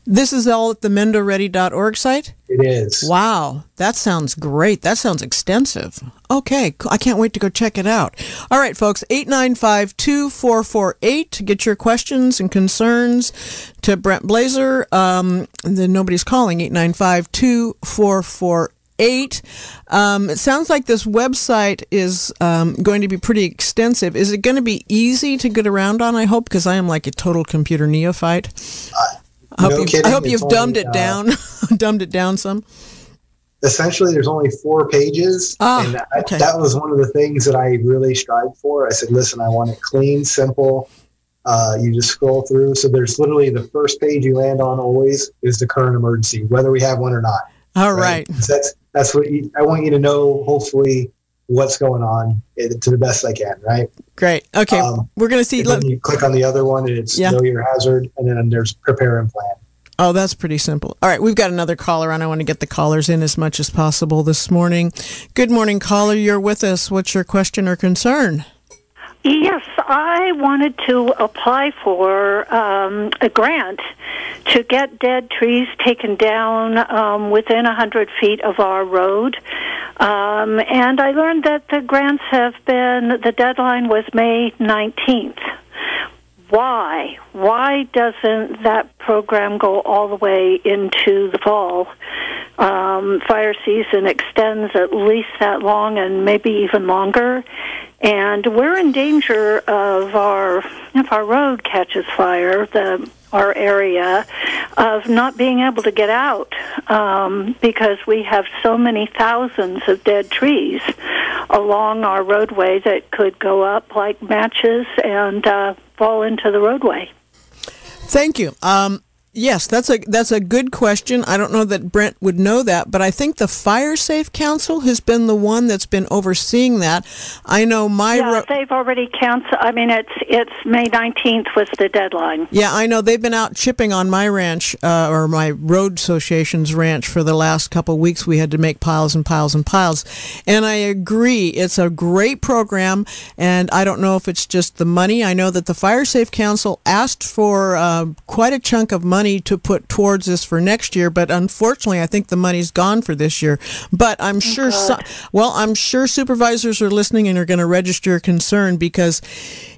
This is all at the mendoready.org site? It is. Wow, that sounds great. That sounds extensive. Okay. I can't wait to go check it out. All right, folks, 895 2448. to Get your questions and concerns to Brent Blaser. Um, then nobody's calling 895 2448. Um, it sounds like this website is um, going to be pretty extensive. Is it going to be easy to get around on? I hope, because I am like a total computer neophyte. I hope, no kidding, I hope you've dumbed it uh, down, dumbed it down some. essentially there's only four pages Ah, and I, okay. that was one of the things that i really strived for i said listen i want it clean simple uh, you just scroll through so there's literally the first page you land on always is the current emergency whether we have one or not All right. So that's that's what you, i want you to know hopefully what's going on eh, to the best i can right Great. Okay. Um, We're going to see. Let, you click on the other one and it's Yeah. know your hazard and then there's prepare and plan oh, that's pretty simple. All right. We've got another caller on. I want to get the callers in as much as possible this morning. Good morning, caller. You're with us. What's your question or concern? Yes, I wanted to apply for um, a grant to get dead trees taken down um, within 100 feet of our road. Um, and I learned that the grants have been, the deadline was May 19th. Why? Why doesn't that program go all the way into the fall? Um, fire season extends at least that long and maybe even longer. And we're in danger of our, if our road catches fire, the, our area, of not being able to get out um, because we have so many thousands of dead trees along our roadway that could go up like matches and uh, fall into the roadway. Thank you. Um, yes, that's a that's a good question. I don't know that Brent would know that, but I think the Fire Safe Council has been the one that's been overseeing that. I know my Yeah, ro- they've already canceled. I mean, it's it's May nineteenth was the deadline. Yeah, I know they've been out chipping on my ranch uh, or my road association's ranch for the last couple of weeks. We had to make piles and piles and piles, and I agree. It's a great program, and I don't know if it's just the money. I know that the Fire Safe Council asked for uh, quite a chunk of money to put towards this for next year, but unfortunately, I think the money's gone for this year. But I'm sure, so, well, I'm sure supervisors are listening and are going to register concern because,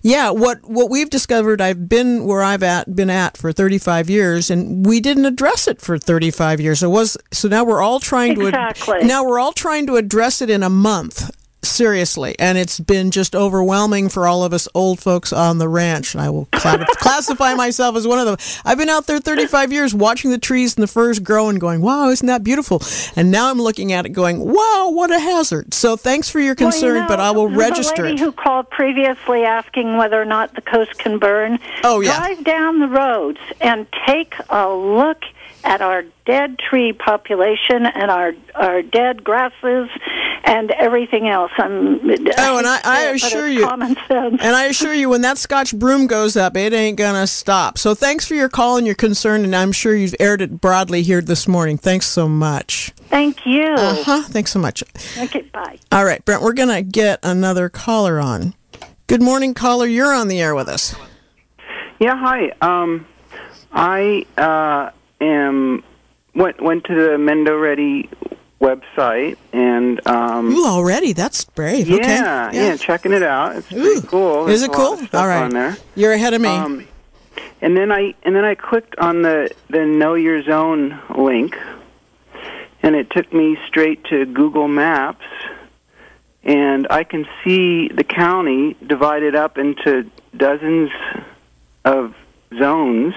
yeah, what what we've discovered, I've been where I've at been at for 35 years, and we didn't address it for 35 years. It was so now we're all trying to now we're all trying to address it in a month. Seriously, and it's been just overwhelming for all of us old folks on the ranch. And I will cla- classify myself as one of them. I've been out there 35 years watching the trees and the firs grow and going, wow, isn't that beautiful? And now I'm looking at it going, wow, what a hazard. So thanks for your concern, Well, you know, but I will register The lady it. who called previously asking whether or not the coast can burn. Oh, yeah. Drive down the roads and take a look at our dead tree population and our our dead grasses and everything else. I'm, Oh, and I, I but it's assure you, common sense. and I assure you, when that Scotch broom goes up, it ain't gonna stop. So thanks for your call and your concern, and I'm sure you've aired it broadly here this morning. Thanks so much. Thank you. Uh huh. Thanks so much. Okay, bye. All right, Brent, we're gonna get another caller on. Good morning, caller. You're on the air with us. Yeah, hi. Um, I uh, am went went to the Mendo Ready website and um, Ooh, already? That's brave. yeah, okay. yeah, checking it out. It's Ooh. pretty cool. Is it cool? All right. on there. You're ahead of me. Um, and then I and then I clicked on the the Know Your Zone link, and it took me straight to Google Maps, and I can see the county divided up into dozens of zones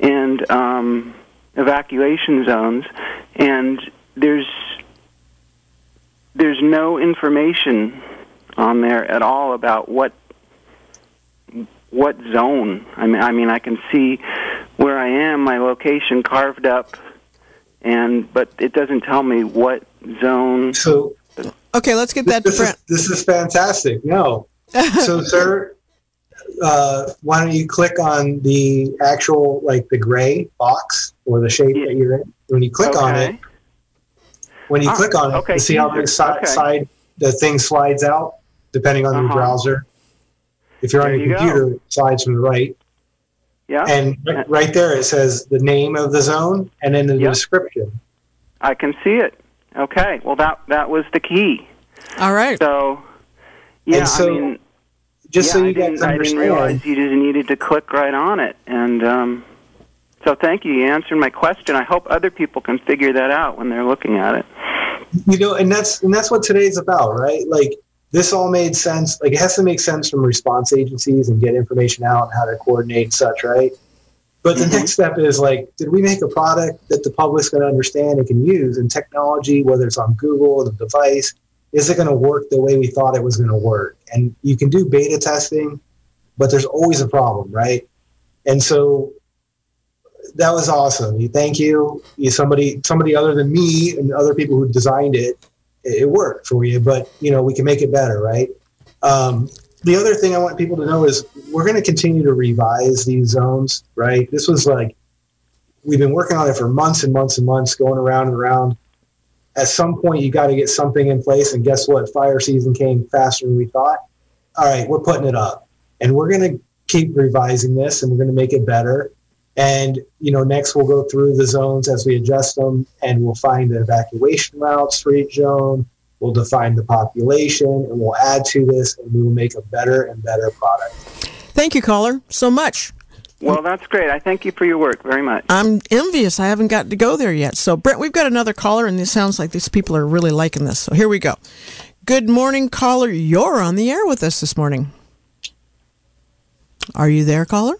and um, evacuation zones, and there's there's no information on there at all about what what zone. I mean, I mean, I can see where I am, my location carved up, and but it doesn't tell me what zone. So okay, let's get that to this is, this is fantastic. No. So, sir, uh, why don't you click on the actual, like the gray box or the shape Yeah. that you're in? When you click on it, when you Ah, click on it, okay, you see how the easier. side, Okay. side the thing slides out depending on your Uh-huh. browser. If you're on There your you go. computer, it slides from the right. Yeah, And right, right there, it says the name of the zone and then the Yeah. description. I can see it. Okay, well that that was the key. All right. So, yeah, And so, I mean, Just yeah, so I you guys didn't, I didn't realize you just needed to click right on it, and um, so thank you. You answered my question. I hope other people can figure that out when they're looking at it. you know and that's and that's what today's about right like this all made sense like it has to make sense from response agencies and get information out and how to coordinate and such right but the Mhm. next step is like did we make a product that the public's going to understand and can use and technology whether it's on google or the device is it going to work the way we thought it was going to work and you can do beta testing but there's always a problem right and so that was awesome. Thank you. You somebody somebody other than me and other people who designed it. It it worked for you, but you know we can make it better, right? Um, the other thing I want people to know is we're going to continue to revise these zones, right? This was like we've been working on it for months and months and months, going around and around. At some point, you got to get something in place, and guess what? Fire season came faster than we thought. All right, we're putting it up, and we're going to keep revising this, and we're going to make it better. And you know, next we'll go through the zones as we adjust them, and we'll find the evacuation routes for each zone. We'll define the population, and we'll add to this, and we will make a better and better product. Thank you, caller, so much. Well, that's great. I thank you for your work very much. I'm envious. I haven't got to go there yet. So, Brent, we've got another caller, and it sounds like these people are really liking this. So, here we go. Good morning, caller. You're on the air with us this morning. Are you there, caller?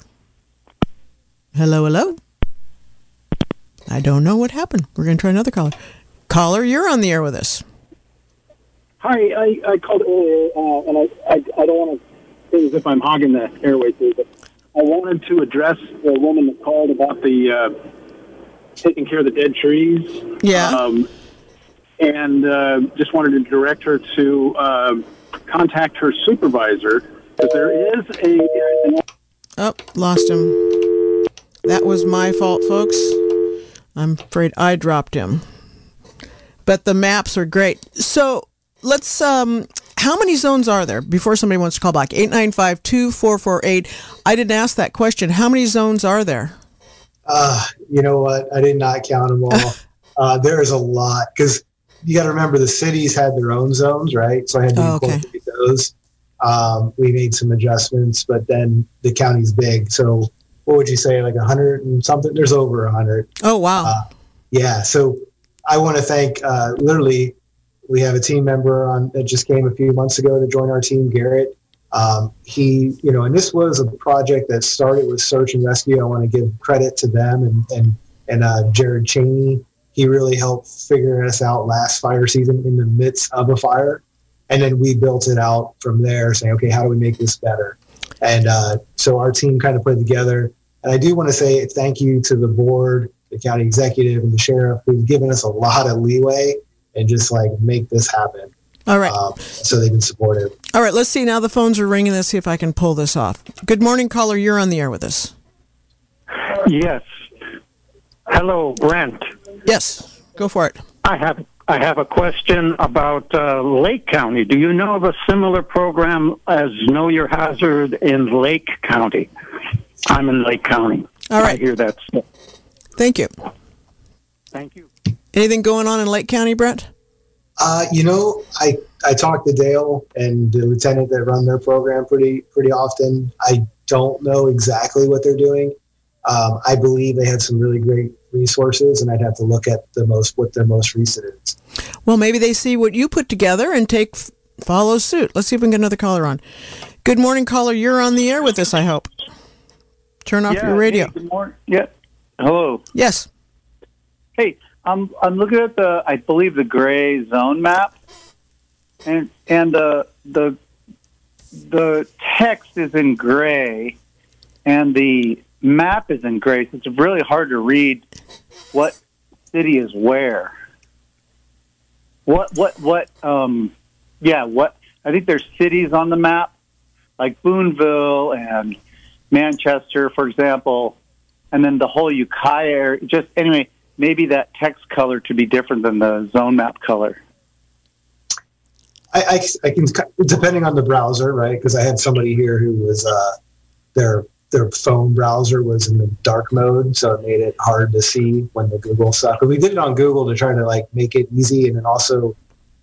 Hello, hello. I don't know what happened. We're going to try another caller. Caller, you're on the air with us. Hi, I, I called earlier, uh, and I, I, I don't want to say as if I'm hogging the airways here, but I wanted to address the woman that called about the uh, taking care of the dead trees. Yeah. Um, and uh, just wanted to direct her to uh, contact her supervisor because there is a. An, Oh, lost him. That was my fault, folks. I'm afraid I dropped him. But the maps are great. So let's um how many zones are there before somebody wants to call back? 895-2448. I didn't ask that question. How many zones are there? Uh, you know what? I did not count them all. uh, there is a lot because you got to remember the cities had their own zones, right? So I had to Oh, okay. those. Um, we made some adjustments, but then the county's big. So what would you say, like a hundred and something? There's over a hundred. Oh wow. Uh, Yeah. So I want to thank uh, literally, we have a team member on that just came a few months ago to join our team, Garrett. Um, he, you know, and this was a project that started with search and rescue. I want to give credit to them and and and uh, Jared Cheney. He really helped figure us out last fire season in the midst of a fire, and then we built it out from there, saying, okay, how do we make this better? And uh, so our team kind of put it together. And I do want to say thank you to the board the county executive, and the sheriff, who've given us a lot of leeway and just like make this happen. All right. Um, so they've been supportive. All right, let's see. Now the phones are ringing. Let's see if I can pull this off. Good morning, caller. You're on the air with us. Yes. Hello, Brent. Yes, go for it. I have I have a question about uh, Lake County. Do you know of a similar program as Know Your Hazard in Lake County? I'm in Lake County. All right. I hear that. Thank you. Thank you. Anything going on in Lake County, Brett? Uh, you know, I I talked to Dale and the lieutenant that run their program pretty pretty often. I don't know exactly what they're doing. Um, I believe they have some really great resources, and I'd have to look at the most what their most recent is. Well, maybe they see what you put together and take follow suit. Let's see if we can get another caller on. Good morning, caller. You're on the air with us. I hope. Turn off yeah, your radio. Hey, good morning. Yeah. Hello. Yes. Hey, I'm I'm looking at the I believe the gray zone map, and and the the the text is in gray, and the map is in gray. So it's really hard to read what city is where. What what what um yeah what I think there's cities on the map like Boonville and Manchester, for example, and then the whole Ukiah area. Just anyway, maybe that text color to be different than the zone map color. I, I, I can depending on the browser, right? Because I had somebody here who was uh, their their phone browser was in the dark mode, so it made it hard to see when the Google stuff. But we did it on Google to try to like make it easy, and then also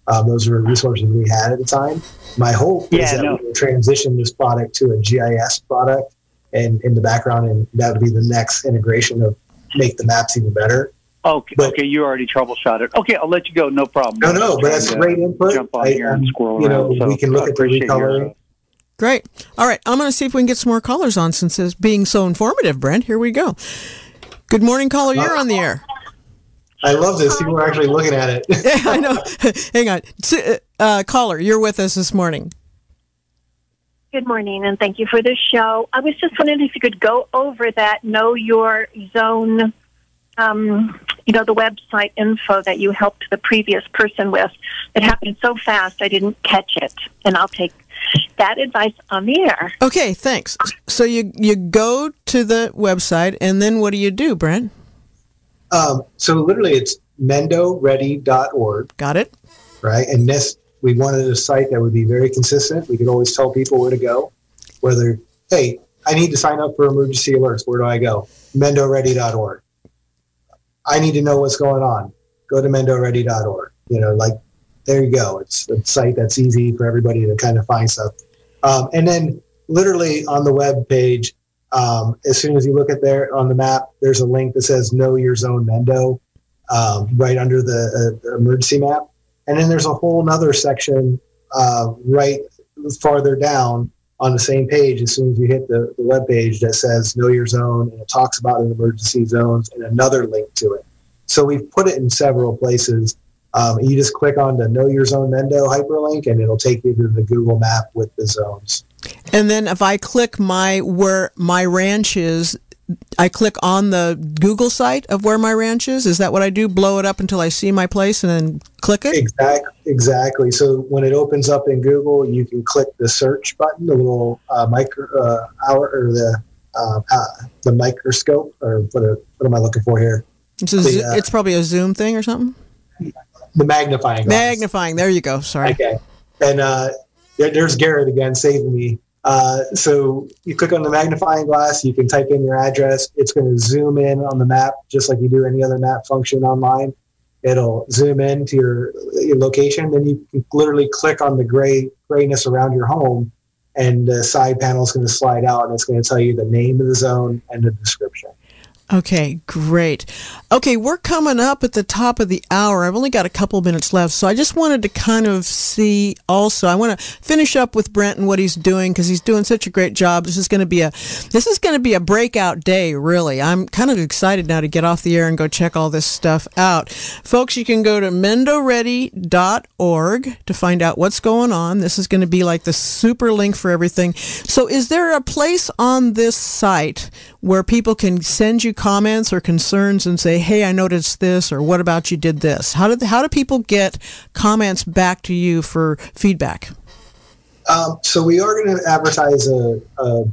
um, those were resources we had at the time. My hope Yeah, is that no. we will transition this product to a GIS product, and in the background, and that would be the next integration of make the maps even better. Okay, But- okay, you already troubleshot it. Okay, I'll let you go. No problem. No, no, but that's great input. Jump on I- here and um, squirrel you know, around. so we can look I at the appreciate recoloring. uh, Great. All right. I'm going to see if we can get some more callers on since it's being so informative, Brent. Here we go. Good morning, caller. You're on the air. I love this. People are actually looking at it. Yeah, I know. Hang on. Uh, caller, you're with us this morning. Good morning, and thank you for the show. I was just wondering if you could go over that Know Your Zone, um, you know, the website info that you helped the previous person with. It happened so fast, I didn't catch it, and I'll take that advice on the air. Okay, thanks. So you you go to the website and then what do you do, Brent? Um, so literally, it's mendoready.org, Got it? right? And this, we wanted a site that would be very consistent. We could always tell people where to go. Whether, hey, I need to sign up for emergency alerts. Where do I go? mendoready.org. I need to know what's going on. Go to mendoready.org. You know, like there you go. It's a site that's easy for everybody to kind of find stuff. Um, and then literally on the web page, um, as soon as you look at there on the map, there's a link that says Know Your Zone Mendo um, right under the, uh, the emergency map. And then there's a whole nother section uh, right farther down on the same page as soon as you hit the, the web page that says Know Your Zone and it talks about an emergency zones and another link to it. So we've put it in several places. Um, you just click on the Know Your Zone Mendo hyperlink and it'll take you to the Google map with the zones. And then if I click my where my ranch is, I click on the Google site of where my ranch is. Is that what I do? Blow it up until I see my place and then click it? Exactly. exactly. So when it opens up in Google, you can click the search button, the little uh, micro uh, hour or the uh, uh, the microscope, or what, a, what am I looking for here? It's, a, The, uh, it's probably a Zoom thing or something. The magnifying glass. Magnifying. There you go. Sorry. Okay. And uh, there, there's Garrett again saving me. Uh, so you click on the magnifying glass, you can type in your address. It's going to zoom in on the map just like you do any other map function online. It'll zoom in to your, your location. Then you can literally click on the gray grayness around your home, and the side panel is going to slide out, and it's going to tell you the name of the zone and the description. Okay, great. Okay, we're coming up at the top of the hour. I've only got a couple minutes left, so I just wanted to kind of see also. I want to finish up with Brent and what he's doing because he's doing such a great job. This is going to be a this is going to be a breakout day, really. I'm kind of excited now to get off the air and go check all this stuff out. Folks, you can go to mendoready.org to find out what's going on. This is going to be like the super link for everything. So, is there a place on this site where people can send you you comments or concerns and say, "Hey, I noticed this," or "What about you did this"? How do how do people get comments back to you for feedback? Um, so we are going to advertise a, a,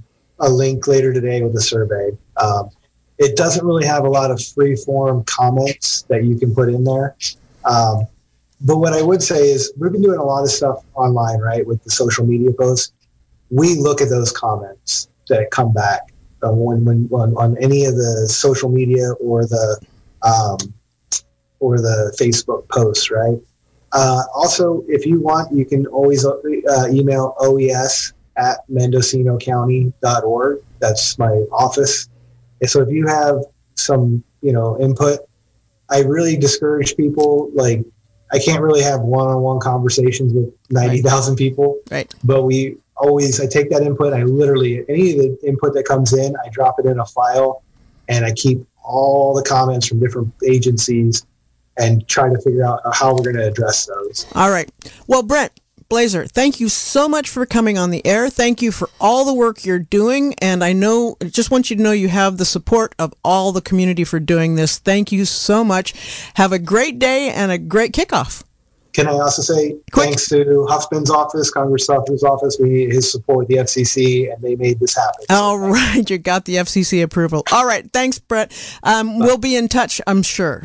a link later today with a survey. Um, it doesn't really have a lot of free form comments that you can put in there. Um, but what I would say is we've been doing a lot of stuff online, right, with the social media posts. We look at those comments that come back uh, when, when, on, on any of the social media or the um, or the Facebook posts, right? Uh, also, if you want, you can always uh, email oes at mendocinocounty.org. That's my office. And so if you have some, you know, input, I really discourage people. Like, I can't really have one-on-one conversations with 90,000 people. Right. But we always, I take that input. I literally, any of the input that comes in, I drop it in a file and I keep all the comments from different agencies and try to figure out how we're going to address those. All right. Well, Brent Blaser, thank you so much for coming on the air. Thank you for all the work you're doing. And I know, just want you to know you have the support of all the community for doing this. Thank you so much. Have a great day and a great kickoff. Can I also say Quick. thanks to Huffman's office, Congress Huffman's office. We need his support the FCC, and they made this happen. All so right, you got the FCC approval. All right, thanks, Brett. Um, we'll be in touch, I'm sure.